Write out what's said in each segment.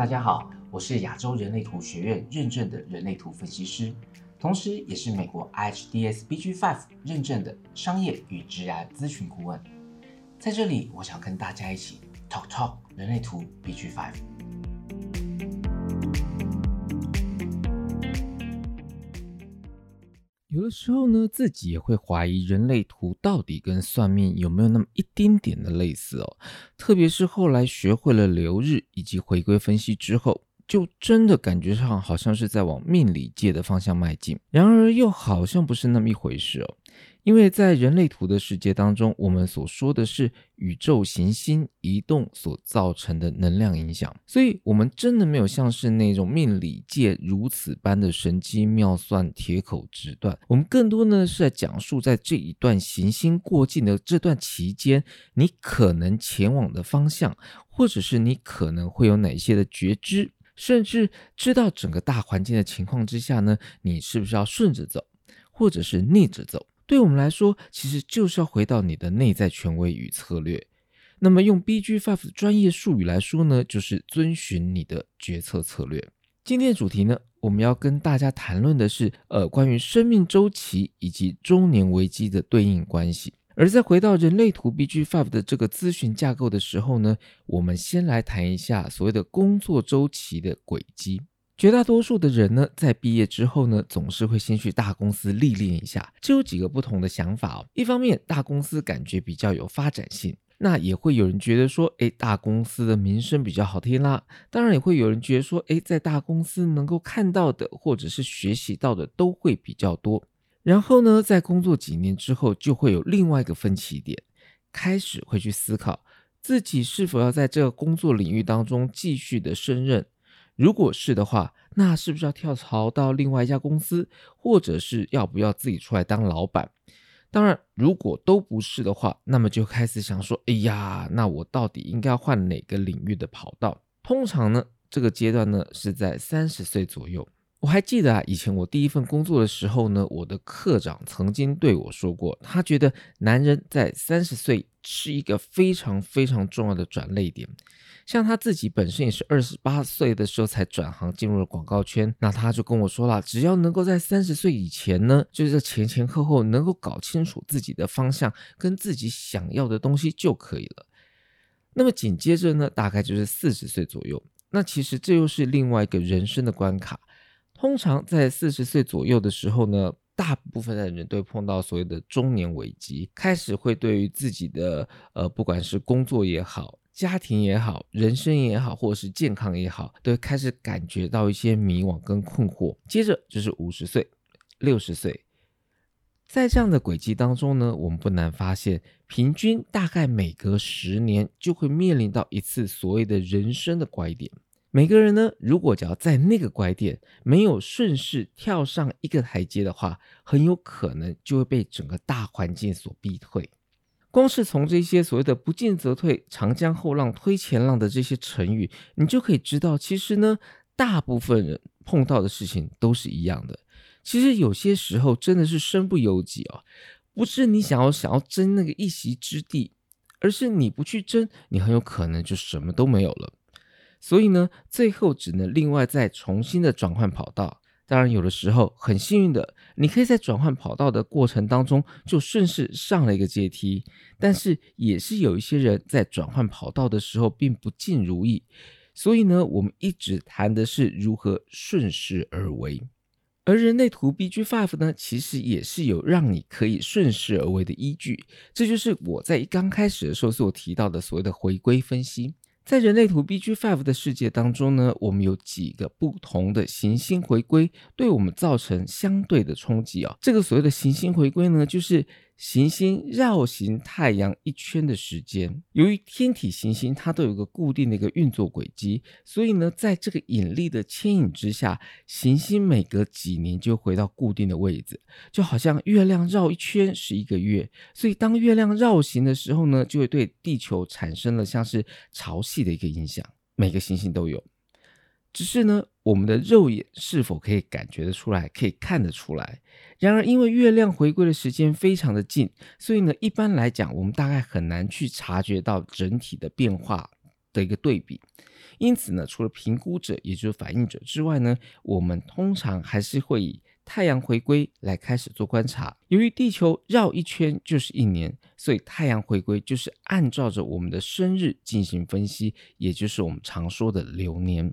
大家好，我是亚洲人类图学院认证的人类图分析师，同时也是美国 IHDS BG5 认证的商业与职业咨询顾问。在这里，我想跟大家一起 talk talk 人类图 BG5。有的时候呢，自己也会怀疑人类图到底跟算命有没有那么一丁点的类似哦。特别是后来学会了流日以及回归分析之后，就真的感觉上好像是在往命理界的方向迈进，然而又好像不是那么一回事哦。因为在人类图的世界当中，我们所说的是宇宙行星移动所造成的能量影响，所以我们真的没有像是那种命理界如此般的神机妙算、铁口直断。我们更多呢是在讲述在这一段行星过境的这段期间，你可能前往的方向，或者是你可能会有哪些的觉知，甚至知道整个大环境的情况之下呢，你是不是要顺着走，或者是逆着走？对我们来说，其实就是要回到你的内在权威与策略。那么用 BG Five 的专业术语来说呢，就是遵循你的决策策略。今天的主题呢，我们要跟大家谈论的是，呃，关于生命周期以及中年危机的对应关系。而在回到人类图 BG Five 的这个咨询架构的时候呢，我们先来谈一下所谓的工作周期的轨迹。绝大多数的人呢，在毕业之后呢，总是会先去大公司历练一下。这有几个不同的想法哦。一方面，大公司感觉比较有发展性，那也会有人觉得说，哎，大公司的名声比较好听啦。当然，也会有人觉得说，哎，在大公司能够看到的或者是学习到的都会比较多。然后呢，在工作几年之后，就会有另外一个分歧点，开始会去思考自己是否要在这个工作领域当中继续的胜任。如果是的话，那是不是要跳槽到另外一家公司，或者是要不要自己出来当老板？当然，如果都不是的话，那么就开始想说：哎呀，那我到底应该换哪个领域的跑道？通常呢，这个阶段呢是在三十岁左右。我还记得啊，以前我第一份工作的时候呢，我的科长曾经对我说过，他觉得男人在三十岁是一个非常非常重要的转捩点。像他自己本身也是二十八岁的时候才转行进入了广告圈，那他就跟我说了，只要能够在三十岁以前呢，就是前前后后能够搞清楚自己的方向跟自己想要的东西就可以了。那么紧接着呢，大概就是四十岁左右，那其实这又是另外一个人生的关卡。通常在四十岁左右的时候呢，大部分的人都会碰到所谓的中年危机，开始会对于自己的呃，不管是工作也好。家庭也好，人生也好，或者是健康也好，都开始感觉到一些迷惘跟困惑。接着就是五十岁、六十岁，在这样的轨迹当中呢，我们不难发现，平均大概每隔十年就会面临到一次所谓的人生的拐点。每个人呢，如果只要在那个拐点没有顺势跳上一个台阶的话，很有可能就会被整个大环境所逼退。光是从这些所谓的“不进则退，长江后浪推前浪”的这些成语，你就可以知道，其实呢，大部分人碰到的事情都是一样的。其实有些时候真的是身不由己哦，不是你想要想要争那个一席之地，而是你不去争，你很有可能就什么都没有了。所以呢，最后只能另外再重新的转换跑道。当然，有的时候很幸运的，你可以在转换跑道的过程当中就顺势上了一个阶梯。但是，也是有一些人在转换跑道的时候并不尽如意。所以呢，我们一直谈的是如何顺势而为。而人类图 BG Five 呢，其实也是有让你可以顺势而为的依据。这就是我在刚开始的时候所提到的所谓的回归分析。在人类图 BG Five 的世界当中呢，我们有几个不同的行星回归，对我们造成相对的冲击啊。这个所谓的行星回归呢，就是。行星绕行太阳一圈的时间，由于天体行星它都有个固定的一个运作轨迹，所以呢，在这个引力的牵引之下，行星每隔几年就回到固定的位置，就好像月亮绕一圈是一个月，所以当月亮绕行的时候呢，就会对地球产生了像是潮汐的一个影响。每个行星都有。只是呢，我们的肉眼是否可以感觉得出来，可以看得出来？然而，因为月亮回归的时间非常的近，所以呢，一般来讲，我们大概很难去察觉到整体的变化的一个对比。因此呢，除了评估者，也就是反应者之外呢，我们通常还是会以太阳回归来开始做观察。由于地球绕一圈就是一年，所以太阳回归就是按照着我们的生日进行分析，也就是我们常说的流年。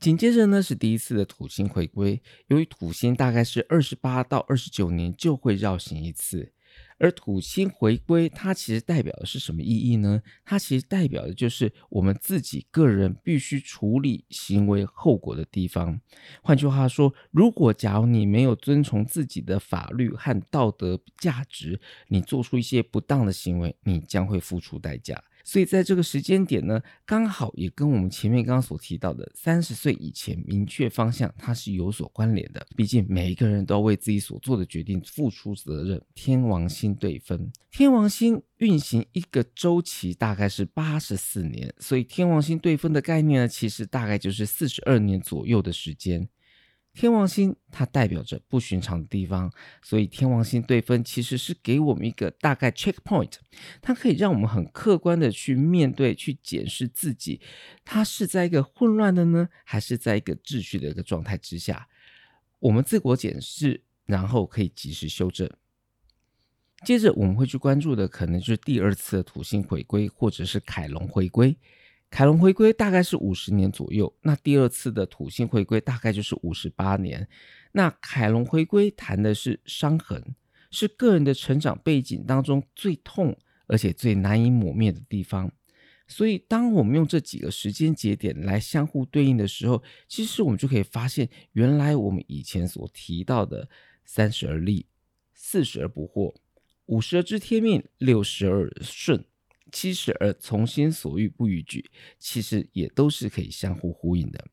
紧接着呢是第一次的土星回归，由于土星大概是二十八到二十九年就会绕行一次。而土星回归，它其实代表的是什么意义呢？它其实代表的就是我们自己个人必须处理行为后果的地方。换句话说，如果假如你没有遵从自己的法律和道德价值，你做出一些不当的行为，你将会付出代价。所以在这个时间点呢，刚好也跟我们前面刚刚所提到的三十岁以前明确方向，它是有所关联的。毕竟每一个人都要为自己所做的决定付出责任。天王星对分，天王星运行一个周期大概是八十四年，所以天王星对分的概念呢，其实大概就是四十二年左右的时间。天王星它代表着不寻常的地方，所以天王星对分其实是给我们一个大概 checkpoint，它可以让我们很客观的去面对、去检视自己，它是在一个混乱的呢，还是在一个秩序的一个状态之下，我们自我检视，然后可以及时修正。接着我们会去关注的可能就是第二次的土星回归，或者是凯龙回归。凯龙回归大概是五十年左右，那第二次的土星回归大概就是五十八年。那凯龙回归谈的是伤痕，是个人的成长背景当中最痛而且最难以抹灭的地方。所以，当我们用这几个时间节点来相互对应的时候，其实我们就可以发现，原来我们以前所提到的三十而立、四十而不惑、五十而知天命、六十而顺。七十而从心所欲不逾矩，其实也都是可以相互呼应的。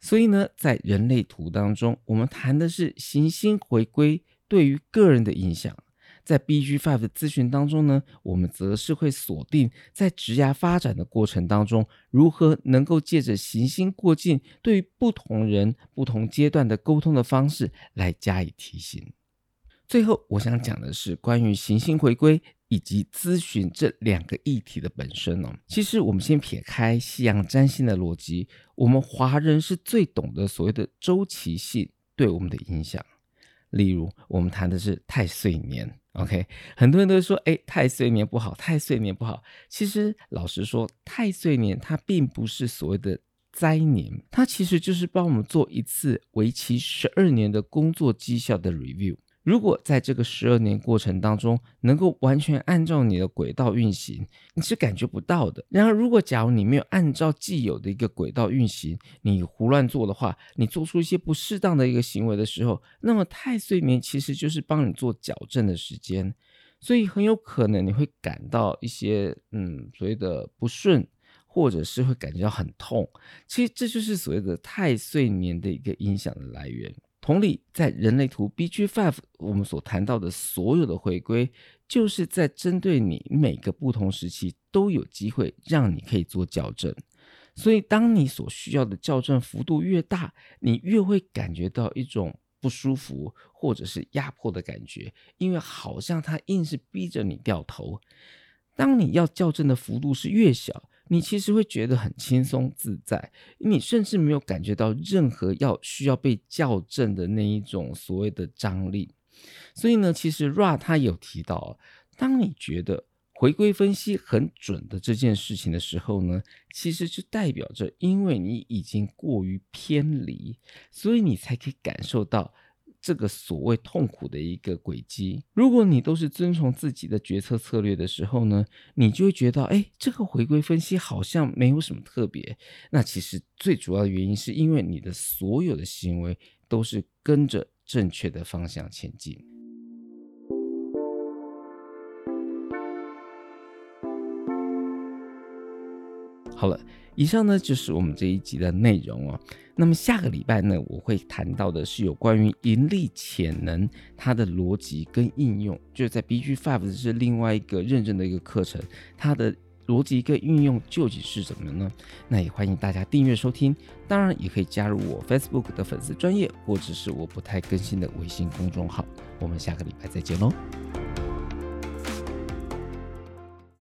所以呢，在人类图当中，我们谈的是行星回归对于个人的影响；在 BG Five 的咨询当中呢，我们则是会锁定在职涯发展的过程当中，如何能够借着行星过境，对于不同人、不同阶段的沟通的方式来加以提醒。最后，我想讲的是关于行星回归。以及咨询这两个议题的本身呢？其实我们先撇开西洋占星的逻辑，我们华人是最懂得所谓的周期性对我们的影响。例如，我们谈的是太岁年，OK？很多人都说，哎，太岁年不好，太岁年不好。其实，老实说，太岁年它并不是所谓的灾年，它其实就是帮我们做一次为期十二年的工作绩效的 review。如果在这个十二年过程当中，能够完全按照你的轨道运行，你是感觉不到的。然而，如果假如你没有按照既有的一个轨道运行，你胡乱做的话，你做出一些不适当的一个行为的时候，那么太岁年其实就是帮你做矫正的时间，所以很有可能你会感到一些嗯所谓的不顺，或者是会感觉到很痛。其实这就是所谓的太岁年的一个影响的来源。同理，在人类图 BG Five，我们所谈到的所有的回归，就是在针对你每个不同时期都有机会让你可以做校正。所以，当你所需要的校正幅度越大，你越会感觉到一种不舒服或者是压迫的感觉，因为好像它硬是逼着你掉头。当你要校正的幅度是越小。你其实会觉得很轻松自在，你甚至没有感觉到任何要需要被校正的那一种所谓的张力。所以呢，其实 Ra 他有提到，当你觉得回归分析很准的这件事情的时候呢，其实就代表着因为你已经过于偏离，所以你才可以感受到。这个所谓痛苦的一个轨迹，如果你都是遵从自己的决策策略的时候呢，你就会觉得，哎，这个回归分析好像没有什么特别。那其实最主要的原因是因为你的所有的行为都是跟着正确的方向前进。好了。以上呢就是我们这一集的内容哦。那么下个礼拜呢，我会谈到的是有关于盈利潜能它的逻辑跟应用，就是在 BG Five 是另外一个认证的一个课程，它的逻辑跟运用究竟是怎么呢？那也欢迎大家订阅收听，当然也可以加入我 Facebook 的粉丝专业，或者是我不太更新的微信公众号。我们下个礼拜再见喽。